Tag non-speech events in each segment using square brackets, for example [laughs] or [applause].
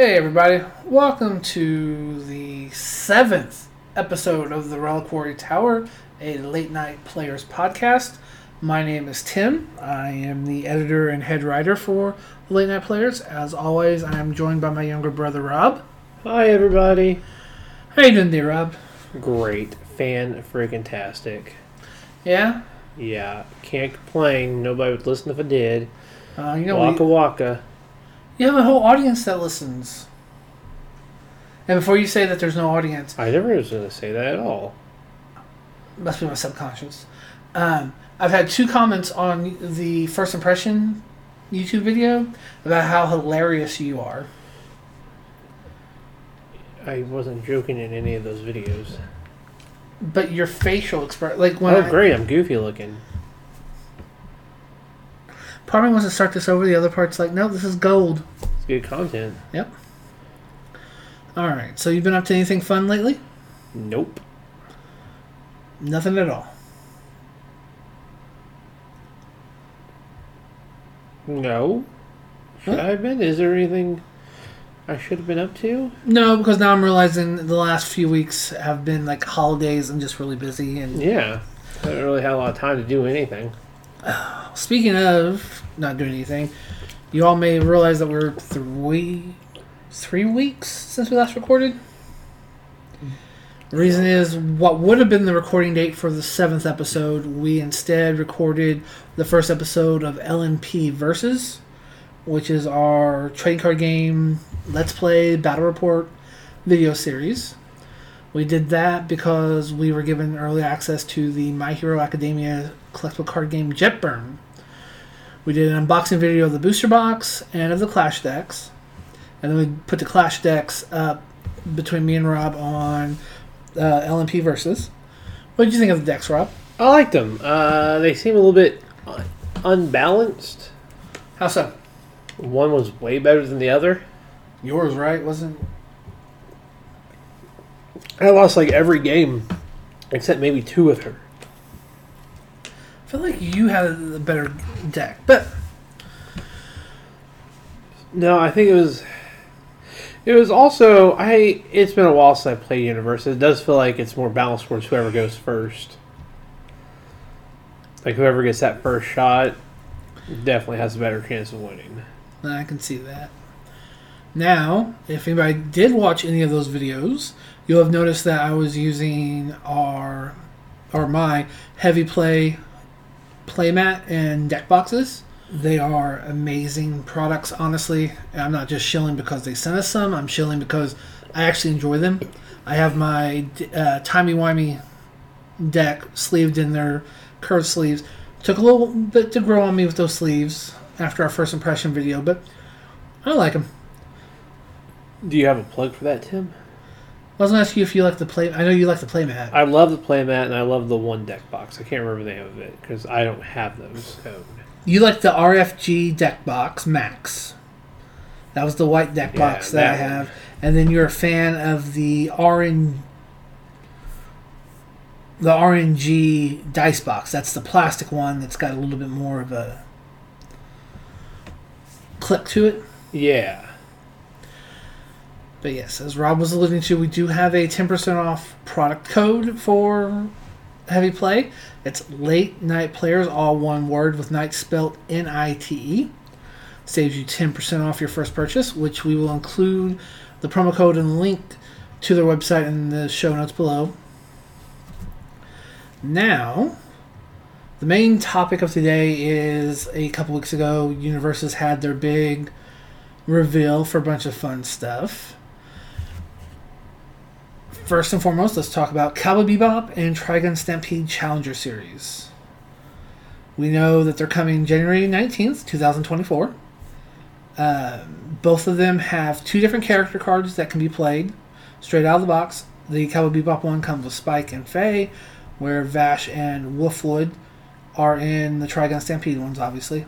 Hey, everybody. Welcome to the seventh episode of the Reliquary Tower, a late night players podcast. My name is Tim. I am the editor and head writer for Late Night Players. As always, I am joined by my younger brother, Rob. Hi, everybody. How you doing, dear Rob? Great. Fan freaking tastic. Yeah? Yeah, can't complain. Nobody would listen if I did. Uh, you know, waka we, waka. You have a whole audience that listens. And before you say that there's no audience, I never was going to say that at all. must be my subconscious. Um, I've had two comments on the first impression YouTube video about how hilarious you are. I wasn't joking in any of those videos. But your facial expression, like when oh, I, great. I'm goofy looking. Part of me wants to start this over, the other part's like, no, this is gold. It's good content. Yep. All right, so you've been up to anything fun lately? Nope. Nothing at all. No. Should Huh? I have been? Is there anything I should have been up to? No, because now I'm realizing the last few weeks have been like holidays. I'm just really busy. And Yeah. I haven't really had a lot of time to do anything. Speaking of not doing anything, you all may realize that we're three, three weeks since we last recorded. The reason is what would have been the recording date for the seventh episode, we instead recorded the first episode of LNP Versus, which is our trading card game Let's Play Battle Report video series. We did that because we were given early access to the My Hero Academia collectible card game Jetburn. We did an unboxing video of the booster box and of the Clash decks. And then we put the Clash decks up between me and Rob on uh, LNP Versus. What did you think of the decks, Rob? I liked them. Uh, they seem a little bit unbalanced. How so? One was way better than the other. Yours, right? Wasn't I lost like every game except maybe two with her. I feel like you had a better deck, but No, I think it was. It was also I. It's been a while since I played UniVersus. It does feel like it's more balanced towards whoever goes first. Like whoever gets that first shot, definitely has a better chance of winning. I can see that. Now, if anybody did watch any of those videos, you'll have noticed that I was using our or my heavy play playmat and deck boxes. They are amazing products, honestly. I'm not just shilling because they sent us some. I'm shilling because I actually enjoy them. I have my uh, timey wimey deck sleeved in their curved sleeves. Took a little bit to grow on me with those sleeves after our first impression video, but I like them. Do you have a plug for that, Tim? I was gonna ask you if you like the play. I know you like the playmat. I love the playmat and I love the one deck box. I can't remember the name of it because I don't have those. So. You like the RFG deck box Max. That was the white deck Yeah, box that, I that one. have, and then you're a fan of the RN, the RNG dice box. That's the plastic one that's got a little bit more of a click to it. Yeah. But yes, as Rob was alluding to, we do have a 10% off product code for Heavy Play. It's late night players, all one word with night spelled N I T E. Saves you 10% off your first purchase, which we will include the promo code and link to their website in the show notes below. Now, the main topic of today is a couple weeks ago, UniVersus had their big reveal for a bunch of fun stuff. First and foremost, let's talk about Cowboy Bebop and Trigun Stampede Challenger Series. We know that they're coming January 19th, 2024. Uh, both of them have two different character cards that can be played straight out of the box. The Cowboy Bebop one comes with Spike and Faye, where Vash and Wolfwood are in the Trigun Stampede ones, obviously.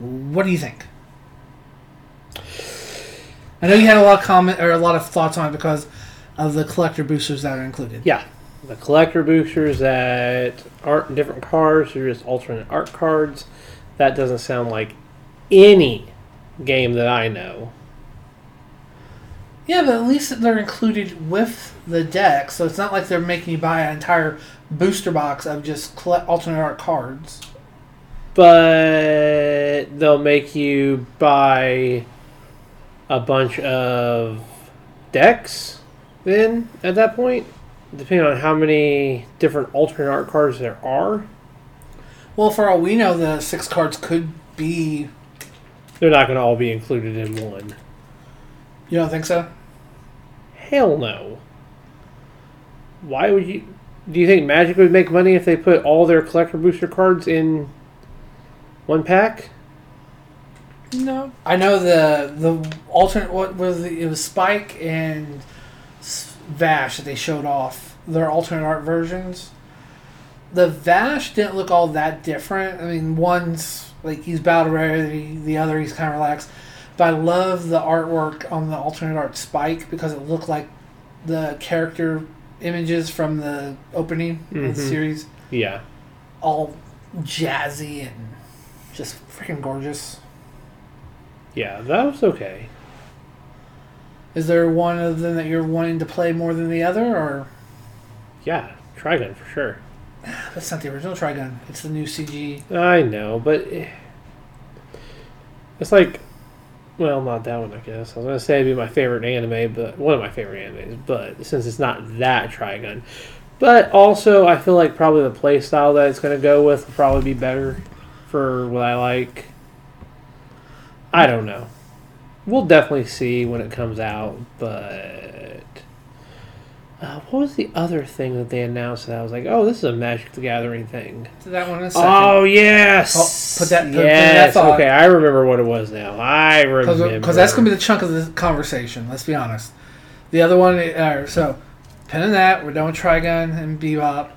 What do you think? I know you had a lot of comment or a lot of thoughts on it because of the collector boosters that are included. Yeah. The collector boosters that aren't different cards, they're just alternate art cards. That doesn't sound like any game that I know. Yeah, but at least they're included with the deck, so it's not like they're making you buy an entire booster box of just alternate art cards. But they'll make you buy a bunch of decks then at that point, depending on how many different alternate art cards there are. Well, for all we know, the six cards could be. They're not going to all be included in one. You don't think so? Hell no. Why would you? Do you think Magic would make money if they put all their collector booster cards in one pack? No. I know the the alternate what was the, it was Spike and S- Vash that they showed off their alternate art versions. The Vash didn't look all that different. I mean, one's like he's battle ready, the other he's kind of relaxed. But I love the artwork on the alternate art Spike because it looked like the character images from the opening of the Mhm. series, Yeah. all jazzy and just freaking gorgeous. Yeah, that was okay. Is there one of them that you're wanting to play more than the other, or Yeah, Trigun for sure. [sighs] that's not the original Trigun? It's the new CG. I know, but eh, it's like, well, not that one, I guess. I was gonna say it'd be my favorite anime, but one of my favorite animes. But since it's not that Trigun, but also I feel like probably the play style that it's gonna go with will probably be better for what I like. I don't know. We'll definitely see when it comes out, but. Uh, what was the other thing that they announced that I was like, oh, this is a Magic the Gathering thing? To that one in a second. Oh yes. Oh, put that- put- put that yes. okay, I remember what it was now. I remember Because that's going to be the chunk of the conversation. Let's be honest. The other one, uh, so pen in that. We're done with Trigun and Bebop.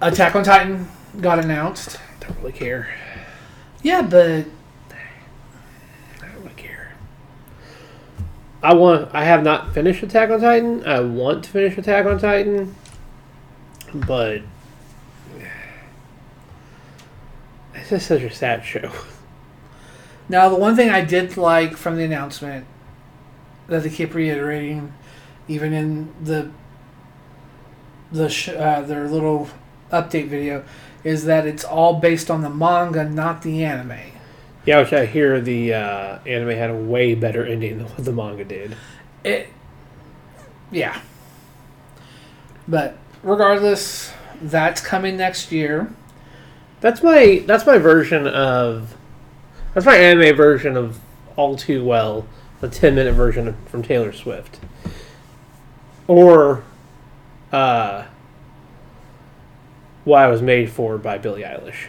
Attack on Titan got announced. don't really care. Yeah, but I don't really care. I want. I have not finished Attack on Titan. I want to finish Attack on Titan, but [sighs] it's just such a sad show. [laughs] now the one thing I did like from the announcement that they keep reiterating, even in the the sh- uh, their little update video, is that it's all based on the manga, not the anime. Yeah, which I hear the uh, anime had a way better ending than what the manga did. It, yeah. But regardless, that's coming next year. That's my that's my version of that's my anime version of All Too Well, the ten minute version of, from Taylor Swift, or uh, What I Was Made For by Billie Eilish.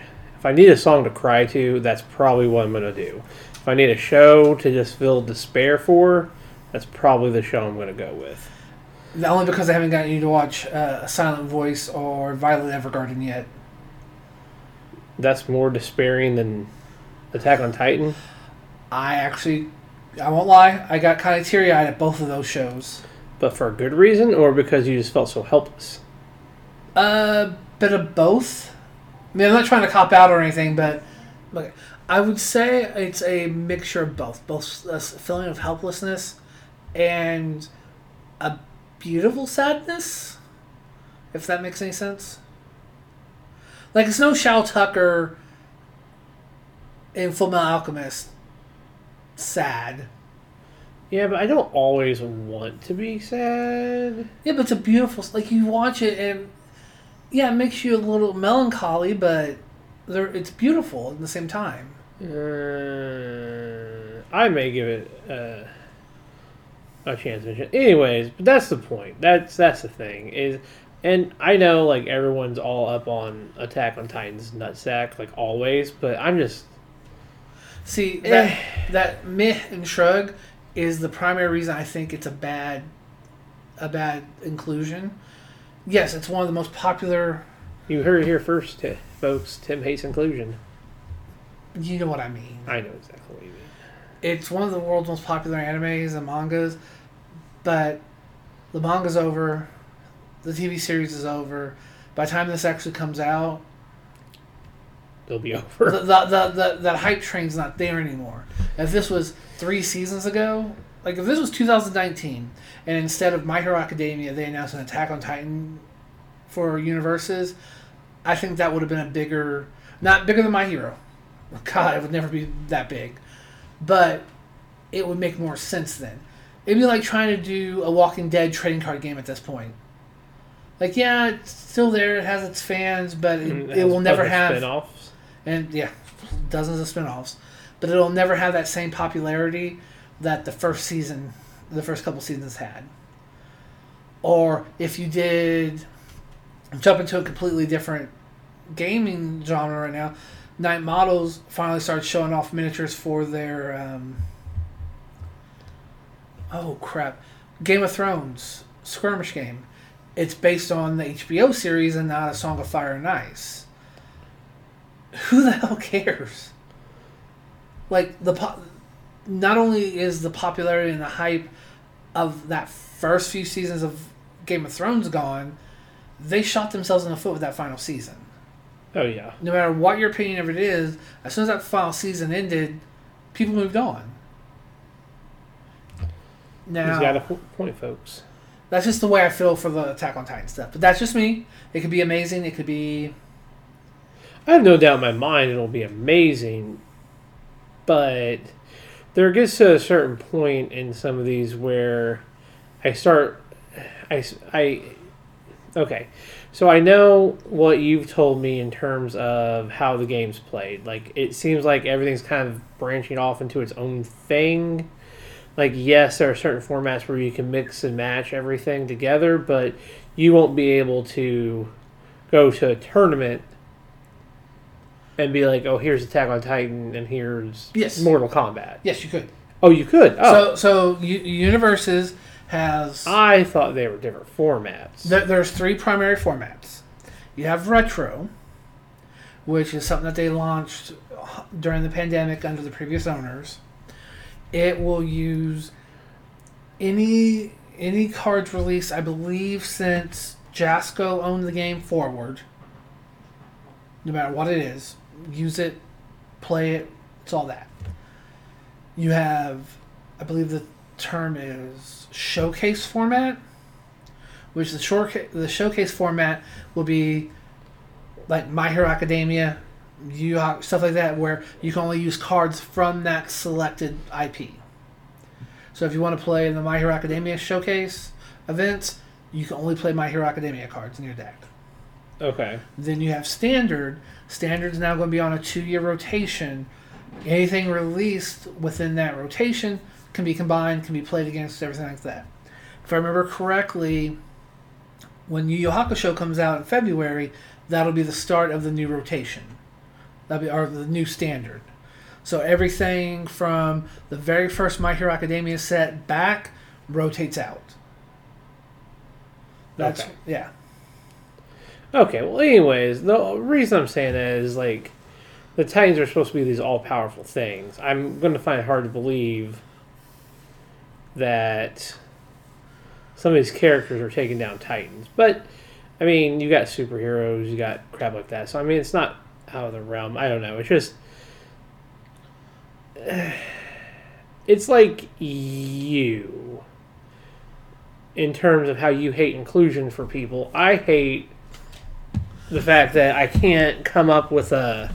If I need a song to cry to, that's probably what I'm gonna do. If I need a show to just feel despair for, that's probably the show I'm gonna go with. Not Only because I haven't gotten you to watch uh, Silent Voice or Violet Evergarden yet. That's more despairing than Attack on Titan. I actually, I won't lie, I got kind of teary eyed at both of those shows. But for a good reason, or because you just felt so helpless? A bit of both. I mean, I'm not trying to cop out or anything, but look, I would say it's a mixture of both. Both a feeling of helplessness and a beautiful sadness, if that makes any sense. Like, it's no Shou Tucker in Full Metal Alchemist sad. Yeah, but I don't always want to be sad. Yeah, but it's a beautiful. Like you watch it and yeah, it makes you a little melancholy, but there it's beautiful at the same time. Uh, I may give it uh, a chance. Anyways, but that's the point. That's that's the thing is, and I know like everyone's all up on Attack on Titan's nutsack like always, but I'm just See Eh. that that meh and shrug is the primary reason I think it's a bad a bad inclusion. Yes, it's one of the most popular. you heard it here first, t- folks. Tim hates inclusion. You know what I mean. I know exactly what you mean. It's one of the world's most popular animes and mangas, but the manga's over, the TV series is over. By the time this actually comes out, They'll be [laughs] the, over. the, the, the, that hype train's not there anymore. If this was three seasons ago, like if this was 2019 and instead of My Hero Academia they announced an Attack on Titan for UniVersus, I think that would have been a bigger, not bigger than My Hero. God, it would never be that big, but it would make more sense then. It'd be like trying to do a Walking Dead trading card game at this point. Like, yeah, it's still there. It has its fans, but it, Mm, it will never have spin-offs. and yeah, dozens of spin-offs. But it'll never have that same popularity that the first season, the first couple seasons had. Or if you did jump into a completely different gaming genre right now, Knight Models finally started showing off miniatures for their um, oh crap, Game of Thrones skirmish game. It's based on the HBO series and not a Song of Fire and Ice who the hell cares? Like the po- not only is the popularity and the hype of that first few seasons of Game of Thrones gone, they shot themselves in the foot with that final season. Oh yeah. No matter what your opinion of it is, as soon as that final season ended, people moved on. He's Now, got a point, folks. that's just the way I feel for the Attack on Titan stuff. But that's just me. It could be amazing. It could be I have no doubt in my mind it'll be amazing, but there gets to a certain point in some of these where I start, I, I, okay, so I know what you've told me in terms of how the game's played. Like it seems like everything's kind of branching off into its own thing. Like yes, there are certain formats where you can mix and match everything together, but you won't be able to go to a tournament and be like, "Oh, here's Attack on Titan, and here's Yes. Mortal Kombat." yes, you could. Oh, you could. Oh, So so U- UniVersus has I thought they were different formats. There, there's three primary formats. You have retro, which is something that they launched uh, during the pandemic under the previous owners. It will use any any cards released, I believe, since Jasco owned the game forward. No matter what it is, use it, play it. It's all that. You have, I believe the term is showcase format which the short the showcase format will be like My Hero Academia, you stuff like that, where you can only use cards from that selected IP. So if you want to play in the My Hero Academia showcase events, you can only play My Hero Academia cards in your deck. Okay. Then you have standard. Standard's now going to be on a two-year rotation. Anything released within that rotation can be combined, can be played against, everything like that. If I remember correctly, when Yu Yu Hakusho comes out in February, that'll be the start of the new rotation. That'll be or the new standard. So everything from the very first My Hero Academia set back rotates out. That's Okay. yeah. Okay. Well, anyways, the reason I'm saying that is like the Titans are supposed to be these all-powerful things. I'm going to find it hard to believe that some of these characters are taking down Titans, but I mean, you got superheroes, you got crap like that. So I mean, it's not out of the realm. I don't know. It's just [sighs] it's like you in terms of how you hate inclusion for people. I hate the fact that I can't come up with a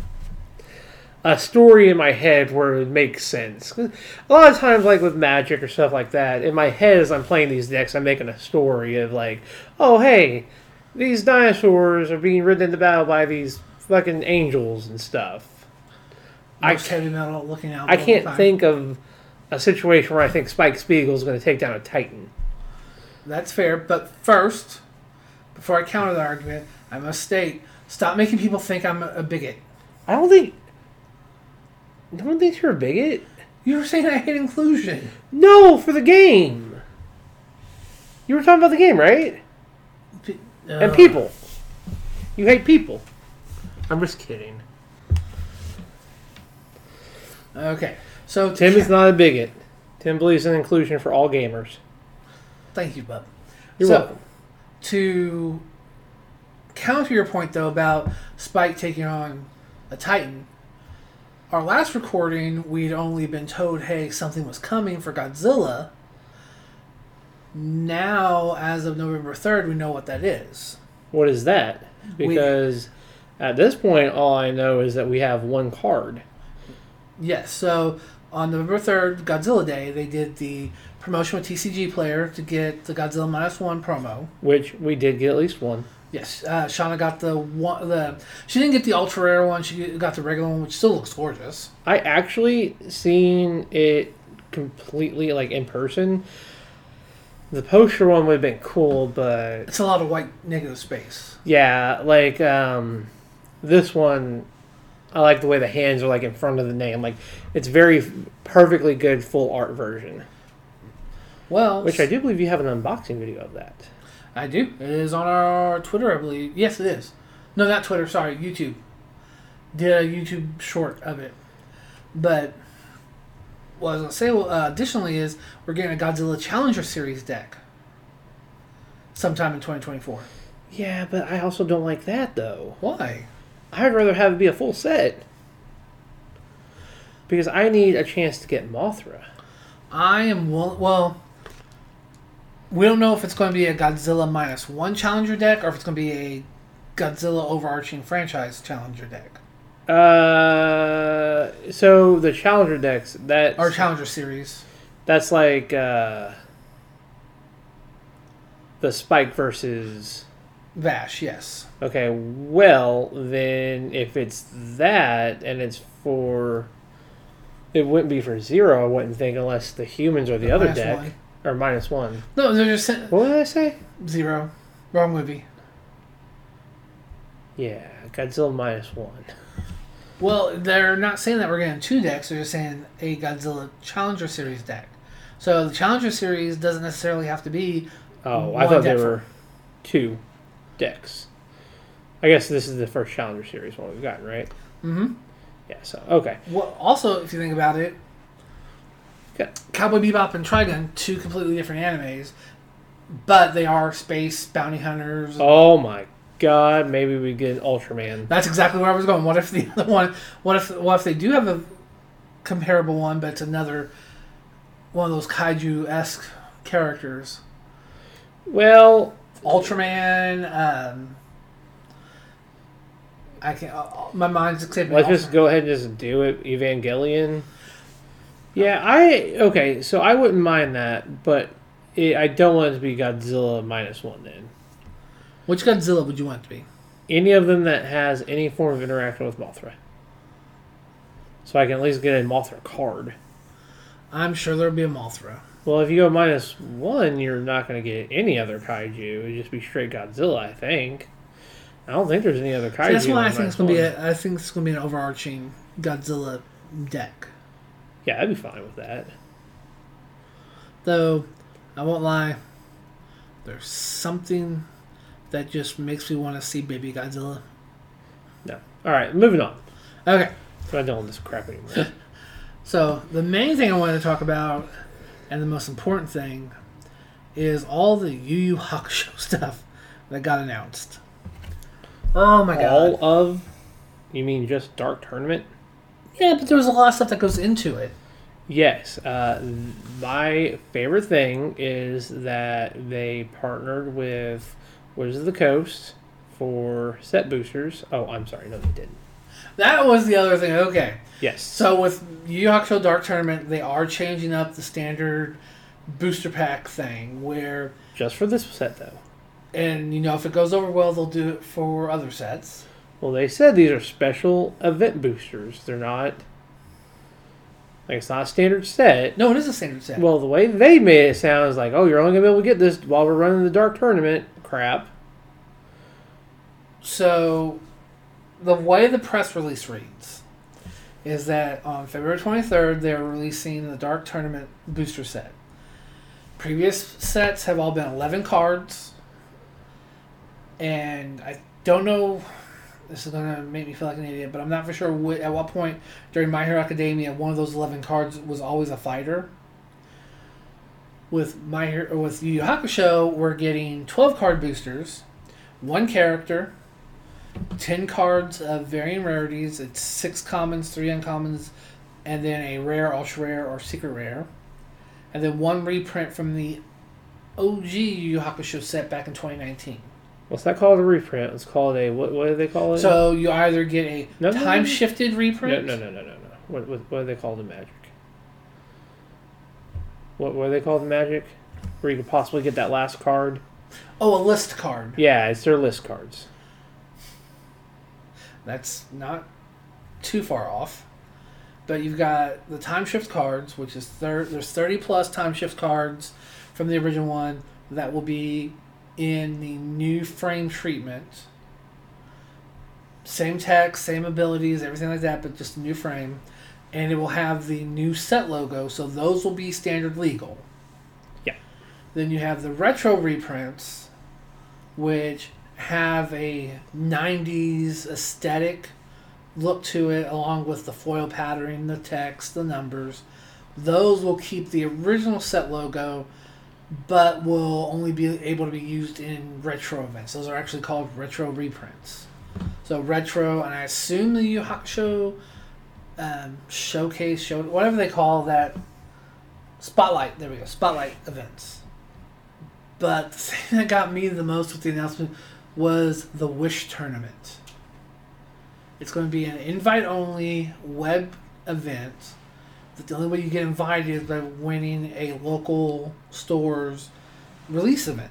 a story in my head where it makes sense. A lot of times, like with magic or stuff like that, in my head as I'm playing these decks, I'm making a story of like, oh hey, these dinosaurs are being ridden into battle by these fucking angels and stuff. I heavy metal looking out. I can't think of a situation where I think Spike Spiegel is going to take down a Titan. That's fair, but first, before I counter the argument, I must state: stop making people think I'm a bigot. I don't think. No one thinks you're a bigot. You were saying I hate inclusion. No, for the game. You were talking about the game, right? And uh, people. You hate people. I'm just kidding. Okay, so Tim is not a bigot. Tim believes in inclusion for all gamers. Thank you, bub. You're So- welcome. To counter your point though about Spike taking on a Titan, our last recording, we'd only been told, hey, something was coming for Godzilla. Now, as of November 3rd, we know what that is. What is that? We- Because at this point, all I know is that we have one card. Yes, so on November 3rd, Godzilla Day, they did the promotion with TCG Player to get the Godzilla Minus One promo. Which we did get at least one. Yes, uh, Shauna got the one. The she didn't get the ultra rare one. She got the regular one, which still looks gorgeous. I actually seen it completely like in person. The poster one would have been cool, but It's a lot of white negative space. yeah, like um, this one, I like the way the hands are like in front of the name. Like it's very perfectly good full art version. Well, Which I do believe you have an unboxing video of that. I do. It is on our Twitter, I believe. Yes, it is. No, not Twitter. Sorry, YouTube. Did a YouTube short of it. But what I was gonna say uh, additionally is we're getting a Godzilla Challenger Series deck sometime in 2024. Yeah, but I also don't like that though. Why? I'd rather have it be a full set. Because I need a chance to get Mothra. I am will well. We don't know if it's going to be a Godzilla minus one Challenger deck or if it's going to be a Godzilla overarching franchise Challenger deck Uh, so the Challenger decks that or Challenger series. that's like uh, the Spike versus. Vash, yes. Okay, well then if it's that and it's for, it wouldn't be for zero. I wouldn't think unless the humans or the other deck one. Or minus one. No, they're just What did I say? zero. Wrong movie. Yeah, Godzilla minus one. Well, they're not saying that we're getting two decks. They're just saying a Godzilla Challenger series deck. So the Challenger series doesn't necessarily have to be. Oh, I thought there for- were two decks. I guess this is the first Challenger Series one we've gotten, right? Mm-hmm. Yeah. So okay. Well, also, if you think about it, Cowboy Bebop and Trigun, two completely different animes, but they are space bounty hunters. Oh my God! Maybe we get Ultraman. That's exactly where I was going. What if the [laughs] other one? What if? What if they do have a comparable one, but it's another one of those kaiju esque characters? Well, Ultraman. Um, I can't. Uh, my mind's escaping. let's just go ahead and just do it. Evangelion. Yeah, I okay. So I wouldn't mind that, but it, I don't want it to be Godzilla minus one. Then Which Godzilla would you want it to be? any of them that has any form of interaction with Mothra, so I can at least get a Mothra card. I'm sure there'll be a Mothra. Well, if you go minus one, you're not going to get any other kaiju. It would just be straight Godzilla, I think. I don't think there's any other kaiju. See, that's why I think it's gonna be. one. A, I think it's gonna be an overarching Godzilla deck. Yeah, I'd be fine with that. Though, I won't lie. There's something that just makes me want to see Baby Godzilla. No. All right, moving on. Okay, I'm not doing this crap anymore. [laughs] [laughs] so the main thing I wanted to talk about, and the most important thing, is all the Yu Yu Hakusho [laughs] stuff that got announced. Oh my god! All of, you mean just Dark Tournament? Yeah, but there was a lot of stuff that goes into it. Yes. Uh, my favorite thing is that they partnered with Wizards of the Coast for set boosters. Oh, I'm sorry. No, they didn't. That was the other thing. Okay. Yes. So with Yu Yu Hakusho Dark Tournament, they are changing up the standard booster pack thing where, Just for this set, though. and you know, if it goes over well, they'll do it for other sets. Well, they said these are special event boosters. They're not like it's not a standard set. No, it is a standard set. Well, the way they made it sound is like, oh, you're only gonna be able to get this while we're running the dark tournament. Crap. So, the way the press release reads is that on February 23rd, they're releasing the Dark Tournament booster set. Previous sets have all been 11 cards. And I don't know, this is to make me feel like an idiot, but I'm not for sure wh- at what point during My Hero Academia one of those 11 cards was always a fighter. With My Hero, with Yu Yu Hakusho, we're getting 12 card boosters, one character, ten cards of varying rarities. It's six commons, three uncommons, and then a rare, ultra rare, or secret rare, and then one reprint from the OG Yu Yu Hakusho set back in 2019. What's that called? A reprint. It's called a what? What do they call it? So you either get a No, no, no, time no. shifted no, reprint. no, no, no, no, no. What, what, what do they call the magic? What, what do they call the magic? Where you could possibly get that last card. Oh, a list card. Yeah, it's their list cards. That's not too far off. But you've got the time shift cards, which is thir- there's 30 plus time shift cards from the original one that will be in the new frame treatment. Same text, same abilities, everything like that, but just a new frame. And it will have the new set logo, so those will be standard legal. Yeah. Then you have the retro reprints, which have a 90s aesthetic look to it along with the foil patterning, the text, the numbers. Those will keep the original set logo but will only be able to be used in retro events. Those are actually called retro reprints. So retro, and I assume the Yu Hakusho um, showcase, show whatever they call that spotlight. There we go, spotlight events. But the [laughs] thing that got me the most with the announcement was the Wish tournament. It's going to be an invite only web event. That the only way you get invited is by winning a local store's release event.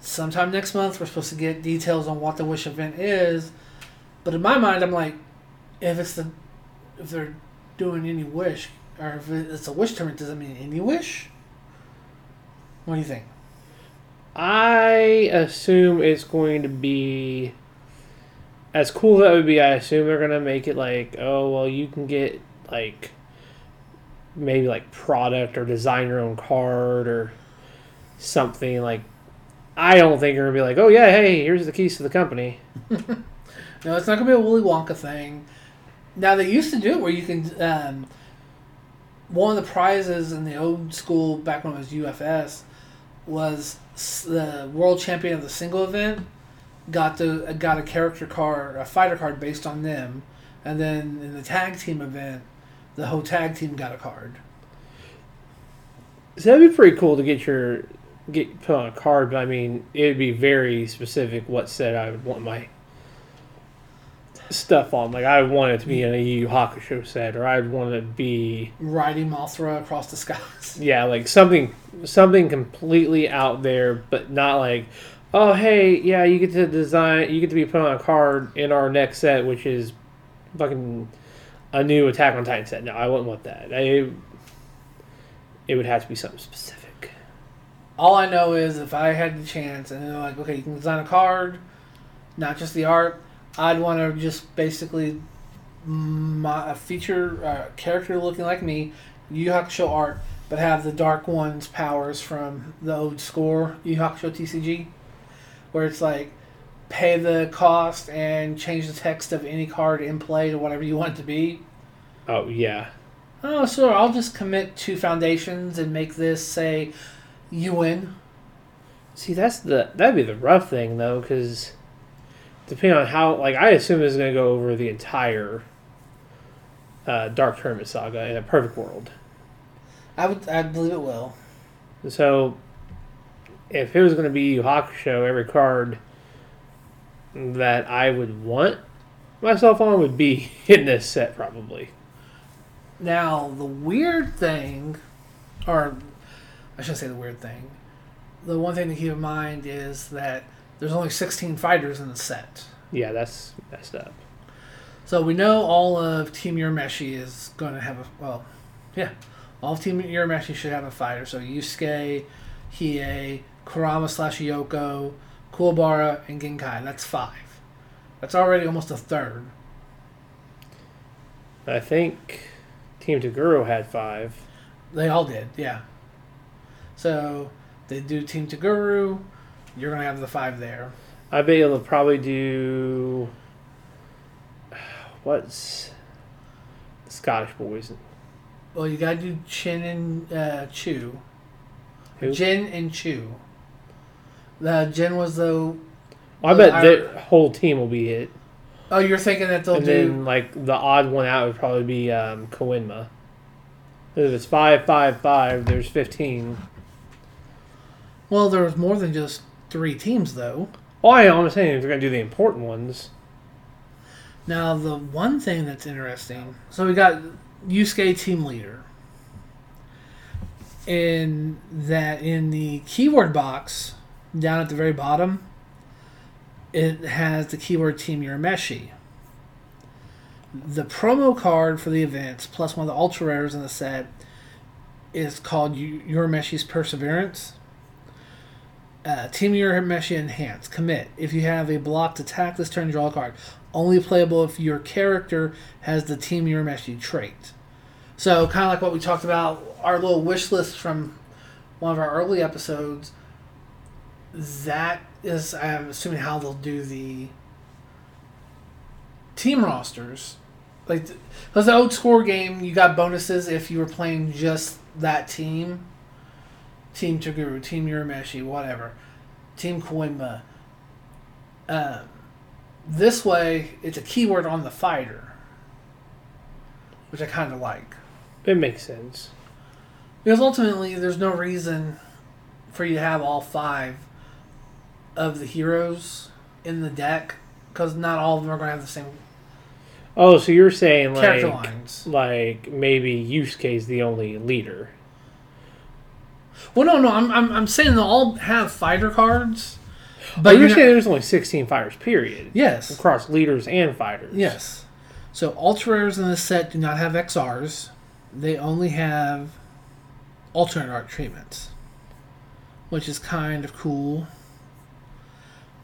Sometime next month, we're supposed to get details on what the Wish event is. But in my mind, I'm like, if it's the, if they're doing any Wish, or if it's a Wish tournament, does it mean any Wish? What do you think? I assume it's going to be as cool as that would be. I assume they're gonna make it like, oh well, you can get like maybe like product or design your own card or something like. I don't think you're gonna be like, oh yeah, hey, here's the keys to the company. [laughs] No, it's not gonna be a Willy Wonka thing. Now they used to do it where you can. Um, one of the prizes in the old school back when it was UFS was the world champion of the single event got the got a character card, a fighter card based on them, and then in the tag team event, the whole tag team got a card. So that'd be pretty cool to get your get put on a card, but I mean, it'd be very specific what set I would want my stuff on. Like I want it to be in a Yu Hakusho set, or I'd want it to be Riding Mothra across the skies. [laughs] yeah, like something something completely out there, but not like. Oh hey, yeah, you get to design. You get to be put on a card in our next set, which is fucking a new Attack on Titan set. No, I wouldn't want that. I, it would have to be something specific. All I know is if I had the chance and they're like, okay, you can design a card, not just the art, I'd want to just basically my, a feature uh, character looking like me, Yu Hakusho art, but have the Dark One's powers from the old score Yu Hakusho TCG, where it's like pay the cost and change the text of any card in play to whatever you want it to be. Oh yeah, Oh, sure. I'll just commit two foundations and make this say you win. See, that's the that'd be the rough thing though, because depending on how, like, I assume it's going to go over the entire uh, Dark Hermit saga in a perfect world. I would, I believe it will. So, if it was going to be Yu Show, every card that I would want myself on would be [laughs] in this set probably. Now, the weird thing, or I shouldn't say the weird thing, the one thing to keep in mind is that there's only 16 fighters in the set. Yeah, that's messed up. So we know all of Team Urameshi is going to have a, well, yeah, all of Team Urameshi should have a fighter. So Yusuke, Hiei, Kurama slash Yoko, Kuwabara, and Genkai. That's five. That's already almost a third. I think Team Toguro had five. They all did, yeah. So they do Team Toguro. You're gonna have the five there. I bet you'll probably do what's the Scottish boys. Well, you gotta do Chin and uh, Chu. Who? Jin and Chu. The Jin was the I bet I- the whole team will be hit, Oh, you're thinking that they'll and do? then like the odd one out would probably be um, Koenma. If it's five, five, five, there's fifteen. Well, there was more than just three teams, though. Oh, yeah, I am saying if they're gonna do the important ones. Now, the one thing that's interesting, so we got Yusuke team leader, in that in the keyword box down at the very bottom, it has the keyword Team Urameshi. The promo card for the events, plus one of the ultra rares in the set, is called U- Urameshi's Perseverance. Uh, Team Urameshi Enhance. Commit. If you have a blocked attack this turn, draw a card. Only playable if your character has the Team Urameshi trait. So, kind of like what we talked about, our little wish list from one of our early episodes. That is, I'm assuming, how they'll do the team rosters. Like, because the old score game, you got bonuses if you were playing just that team. Team Toguro, Team Urameshi, whatever. Team Koenma. Um, this way, it's a keyword on the fighter, which I kind of like. It makes sense. Because ultimately, there's no reason for you to have all five of the heroes in the deck, because not all of them are going to have the same Oh, so you're saying like lines. like maybe Yusuke is the only leader. Well, no, no, I'm, I'm, I'm saying they'll all have fighter cards, But but you're you're saying not- there's only 16 fighters, period, yes, across leaders and fighters. yes. So ultra rares in this set do not have XRs; they only have alternate art treatments, which is kind of cool.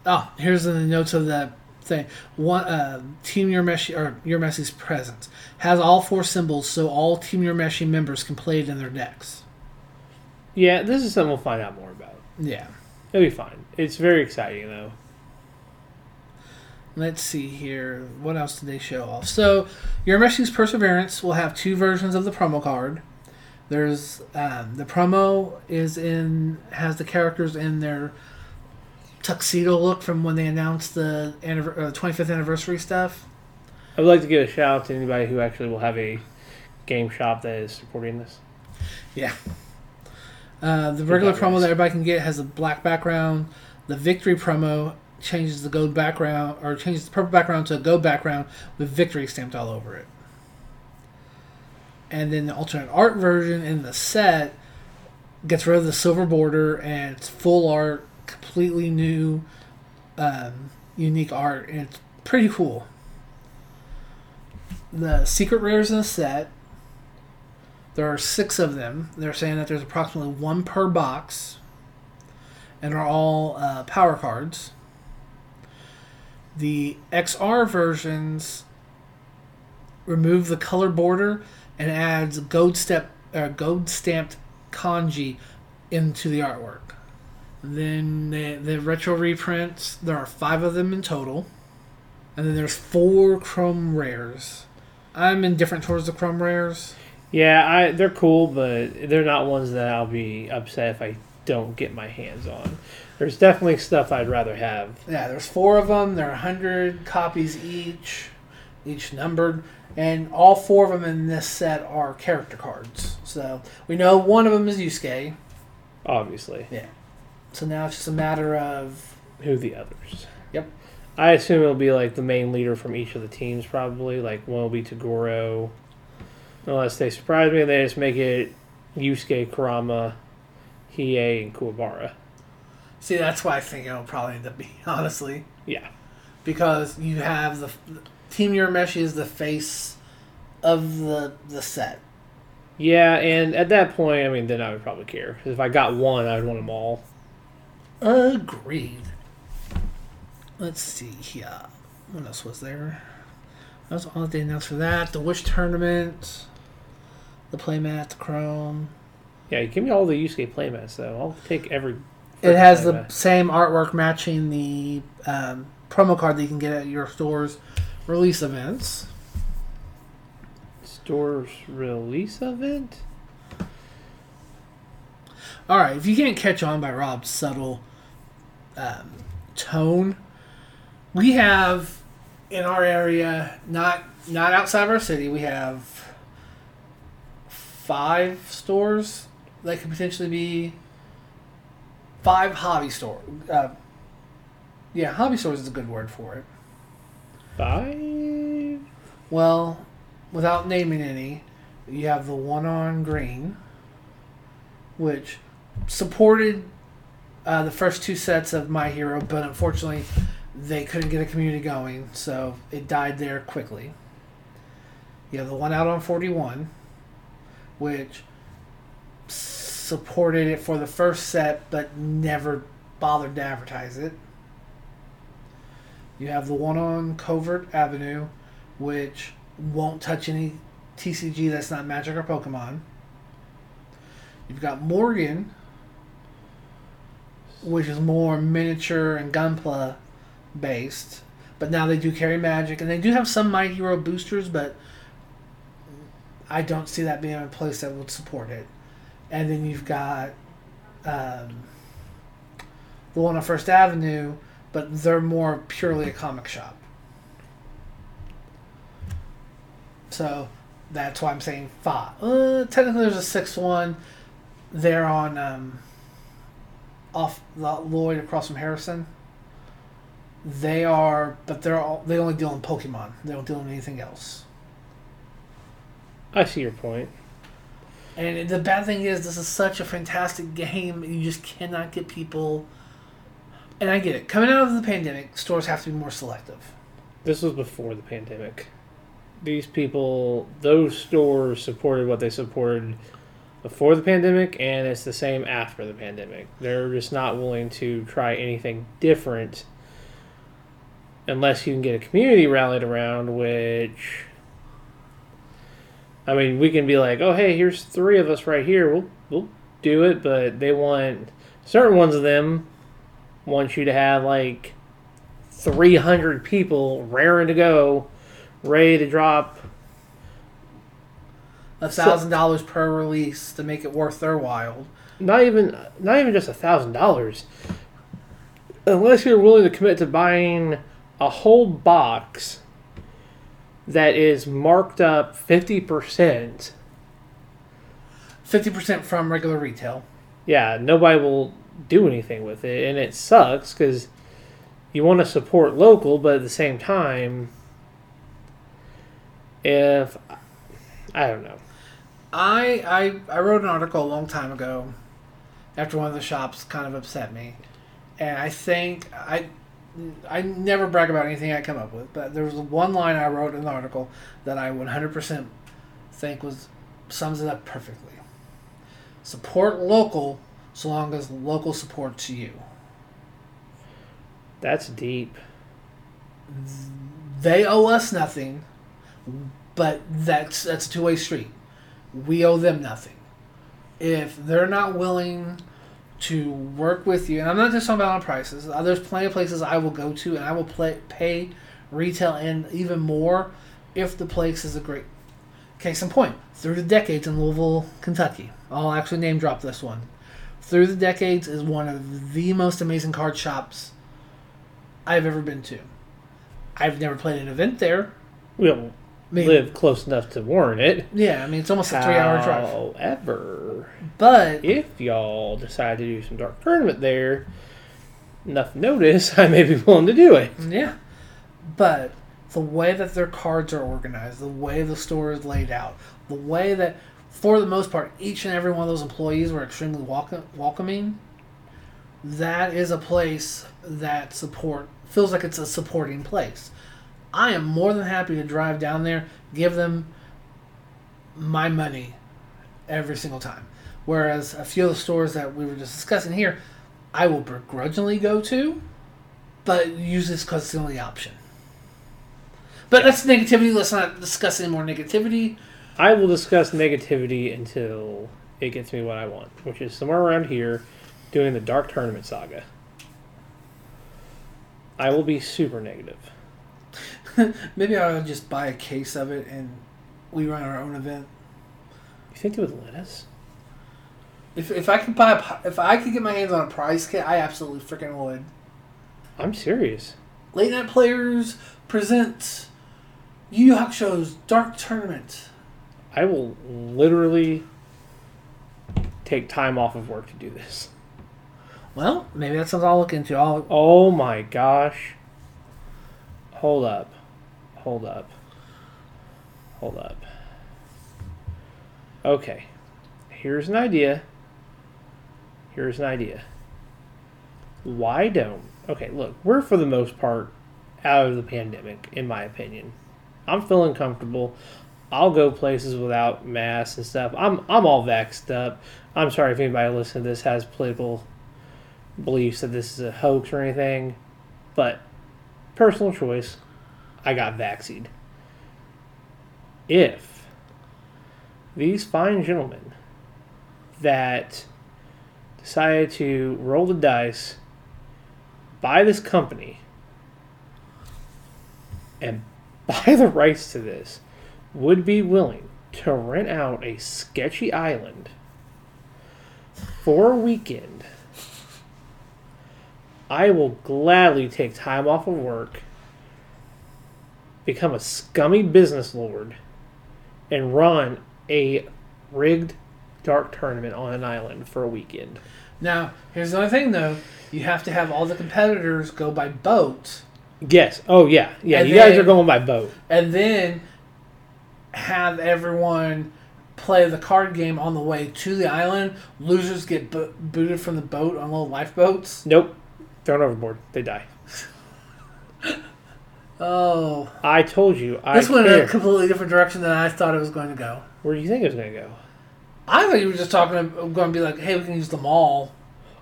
Oh, here's the notes of that thing. One uh, Team Urameshi or Urameshi's presence has all four symbols, so all Team Urameshi members can play it in their decks. Yeah, this is something we'll find out more about. Yeah. It'll be fine. It's very exciting though. Let's see here. What else did they show off? So, Urameshi's Perseverance will have two versions of the promo card. There's um, the promo is in has the characters in their tuxedo look from when they announced the anniver- uh, 25th anniversary stuff. I would like to give a shout out to anybody who actually will have a game shop that is supporting this. Yeah. Uh, the regular promo that everybody can get has a black background. The victory promo changes the gold background or changes the purple background to a gold background with victory stamped all over it. And then the alternate art version in the set gets rid of the silver border and it's full art, completely new, um, unique art, and it's pretty cool. The secret rares in the set there are six of them. They're saying that there's approximately one per box, and are all uh, power cards. The XR versions remove the color border and adds gold step uh, gold stamped kanji into the artwork. Then the, the retro reprints. There are five of them in total, and then there's four chrome rares. I'm indifferent towards the chrome rares. Yeah, I they're cool, but they're not ones that I'll be upset if I don't get my hands on. There's definitely stuff I'd rather have. Yeah, there's four of them. They're 100 copies each, each numbered. And all four of them in this set are character cards. So we know one of them is Yusuke. Obviously, So now it's just a matter of. who the others? Yep. I assume it'll be like the main leader from each of the teams, probably. Like one will be Toguro, unless they surprise me and they just make it Yusuke, Kurama, Hiei, and Kuwabara. See, that's why I think it'll probably end up being, [laughs] honestly. Yeah. Because you have the. Team Urameshi is the face of the, the set. Yeah, and at that point, I mean, then I would probably care. if I got one, I would want them all. Agreed. Let's see here. What else was there? That was all they announced for that. The Wish Tournament, the playmat, the Chrome. Yeah, give me all the Yusuke playmats, though. I'll take every. It has the playmat. same artwork matching the um, promo card that you can get at your store's release events. Store's release event? All right, if you can't catch on by Rob's subtle um, tone, We have in our area, not not outside of our city, we have five stores that could potentially be five hobby store. Uh, yeah, hobby stores is a good word for it. Five. Well, without naming any, you have the one on Green, which supported uh, the first two sets of My Hero, but unfortunately, they couldn't get a community going, so it died there quickly. You have the one out on 41, which supported it for the first set, but never bothered to advertise it. You have the one on Covert Avenue, which won't touch any TCG that's not Magic or Pokemon. You've got Morgan, which is more miniature and gunpla based, but now they do carry Magic, and they do have some My Hero boosters, but I don't see that being a place that would support it. And then you've got um, the one on First Avenue, but they're more purely a comic shop. So that's why I'm saying five. Uh, technically, there's a sixth one there on um, off the Lloyd across from Harrison. They are, but they're all they only deal in Pokemon. They don't deal in anything else. I see your point. And the bad thing is, this is such a fantastic game, you just cannot get people. And I get it. Coming out of the pandemic, stores have to be more selective. This was before the pandemic. These people, those stores supported what they supported before the pandemic, and it's the same after the pandemic. They're just not willing to try anything different unless you can get a community rallied around, which I mean, we can be like, oh, hey, here's three of us right here. We'll we'll do it, but they want certain ones of them want you to have like 300 people raring to go, ready to drop a thousand dollars per release to make it worth their while. Not even not even just a thousand dollars. Unless you're willing to commit to buying a whole box that is marked up 50%. 50% from regular retail. Yeah, nobody will do anything with it. And it sucks because you want to support local, but at the same time, if. I don't know. I, I, I wrote an article a long time ago after one of the shops kind of upset me. And I think I I never brag about anything I come up with, but there was one line I wrote in the article that I 100% think was sums it up perfectly. Support local so long as local supports you. That's deep. They owe us nothing, but that's that's a two-way street. We owe them nothing. If they're not willing to work with you, and I'm not just talking about on prices. Uh, there's plenty of places I will go to, and I will play, pay retail and even more if the place is a great. Case in point, through the decades in Louisville, Kentucky. I'll actually name drop this one. Through the decades is one of the most amazing card shops I've ever been to. I've never played an event there. We don't I mean, live close enough to warrant it. Yeah, I mean it's almost a three-hour drive. However, but if y'all decide to do some dark tournament there, enough notice, [laughs] I may be willing to do it. Yeah, but the way that their cards are organized, the way the store is laid out, the way that, for the most part, each and every one of those employees were extremely welcome, welcoming. That is a place that support feels like it's a supporting place. I am more than happy to drive down there, give them my money every single time. Whereas a few of the stores that we were just discussing here, I will begrudgingly go to, but use this because it's the only option. But that's negativity. Let's not discuss any more negativity. I will discuss negativity until it gets me what I want, which is somewhere around here doing the Dark Tournament Saga. I will be super negative. [laughs] Maybe I'll just buy a case of it and we run our own event. You think they would let us? If, if I could buy a, if I could get my hands on a prize kit, I absolutely freaking would. I'm serious. Late Night Players present Yu Yu Hakusho's Dark Tournament. I will literally take time off of work to do this. Well, maybe that's something I'll look into. I'll, Oh my gosh. Hold up. Hold up. Hold up. Okay. Here's an idea. Here's an idea. Why don't. Okay, look, we're for the most part out of the pandemic, in my opinion. I'm feeling comfortable. I'll go places without masks and stuff. I'm I'm all vaxxed up. I'm sorry if anybody listening to this has political beliefs that this is a hoax or anything, but personal choice. I got vaccinated. If these fine gentlemen that decided to roll the dice, buy this company, and [laughs] buy the rights to this, would be willing to rent out a sketchy island for a weekend I will gladly take time off of work, become a scummy business lord, and run a rigged dark tournament on an island for a weekend. now, here's the other thing though. You have to have all the competitors go by boat, Yes. Oh yeah. Yeah. And you guys are going by boat. and then have everyone play the card game on the way to the island. Losers get bo- booted from the boat on little lifeboats. Nope. Thrown overboard. They die. Oh, I told you. I this went in a care. completely different direction than I thought it was going to go. Where do you think it was going to go? I thought you were just talking about going to be like, "Hey, we can use the mall."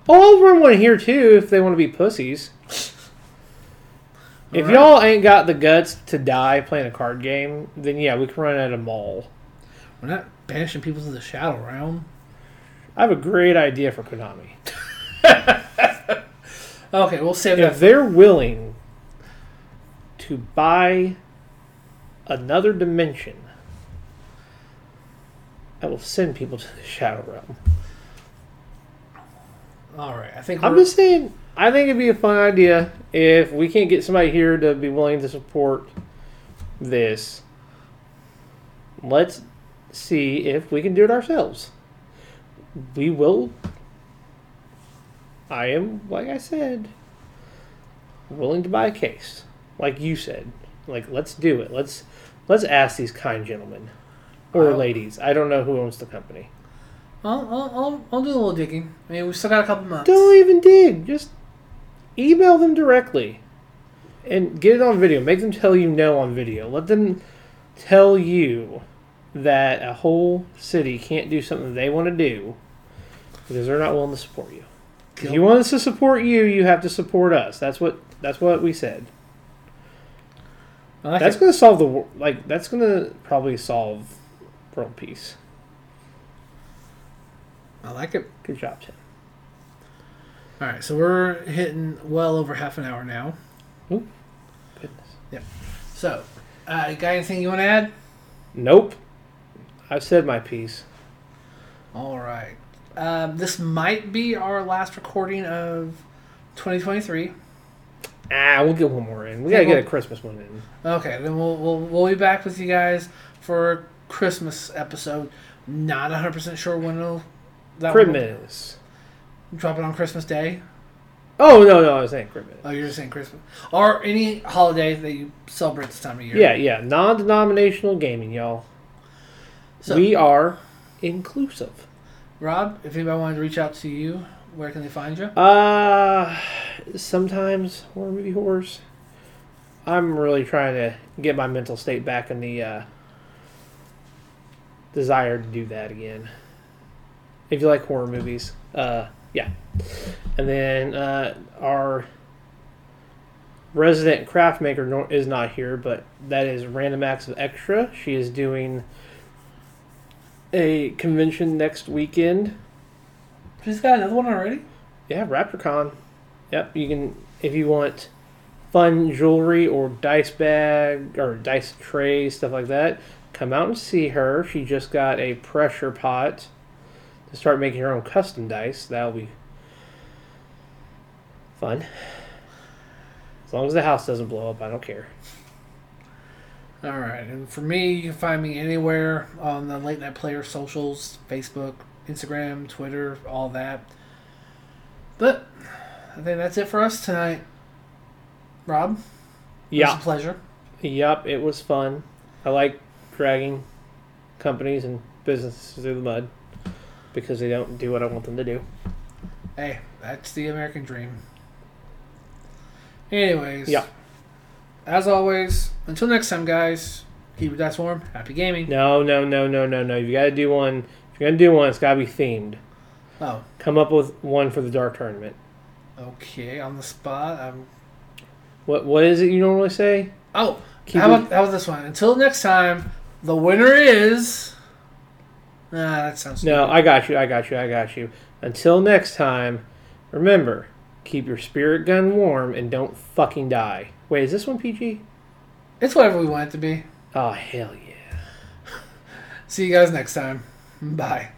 Oh, I'll run one here too if they want to be pussies. [laughs] If Alright. y'all ain't got the guts to die playing a card game, then yeah, we can run at a mall. We're not banishing people to the shadow realm. I have a great idea for Konami. [laughs] Okay, we'll save If that. If they're willing to buy another dimension, I will send people to the Shadow Realm. All right, I think I'm we're- just saying, I think it'd be a fun idea if we can't get somebody here to be willing to support this. Let's see if we can do it ourselves. We will. I am, like I said, willing to buy a case, like you said. Like, let's do it. Let's let's ask these kind gentlemen or I'll- ladies. I don't know who owns the company. I'll, I'll, I'll, do a little digging. I mean, we've still got a couple months. Don't even dig. Just email them directly and get it on video. Make them tell you no on video. Let them tell you that a whole city can't do something they want to do because they're not willing to support you. If you want us to support you, you have to support us. That's what that's what we said. I like That's it. going to solve the wor- like that's going to probably solve world peace. I like it. Good job, Tim. All right, so we're hitting well over half an hour now. Ooh, Goodness. Yep. So, uh, you got anything you want to add? Nope. I've said my piece. All right. Um, this might be our last recording of 2023. Ah, we'll get one more in. We gotta get a Christmas one in. Okay, then we'll, we'll we'll be back with you guys for a Christmas episode. Not 100% sure when it'll that one will- Christmas. drop it on Christmas Day. Oh no, no, I was saying Christmas. Oh, you're just saying Christmas or any holiday that you celebrate this time of year. Yeah, yeah. Non-denominational gaming, y'all. So, we are inclusive. Rob, if anybody wanted to reach out to you, where can they find you? Uh sometimes Horror Movie Whores. I'm really trying to get my mental state back in the uh, desire to do that again. If you like horror movies, uh, yeah. And then uh, our resident craft maker is not here, but that is Random Acts of Extra. She is doing a convention next weekend. She's got another one already. Yeah, RaptorCon. Yep, you can if you want fun jewelry or dice bag or dice tray stuff like that. Come out and see her. She just got a pressure pot to start making her own custom dice. That'll be fun. As long as the house doesn't blow up, I don't care. All right, and for me, you can find me anywhere on the Late Night Player socials Facebook, Instagram, Twitter, all that. But I think that's it for us tonight. Rob, it was Yeah. a pleasure. Yup, it was fun. I like dragging companies and businesses through the mud because they don't do what I want them to do. Hey, that's the American dream. Anyways, Yeah. As always, until next time, guys, keep your dice warm. Happy gaming. No, no, no, no, no, no. You got to do one. If you're gonna do one, it's got to be themed. Oh, Come up with one for the dark tournament. okay, on the spot. I'm. What What is it you normally say? Oh, Keep how it- about, how about this one? Until next time, the winner is. Nah, that sounds. No. I got you. I got you. I got you. Until next time, remember keep your spirit gun warm and don't fucking die. Wait, is this one PG? It's whatever we want it to be. Oh hell yeah. [laughs] See you guys next time. Bye.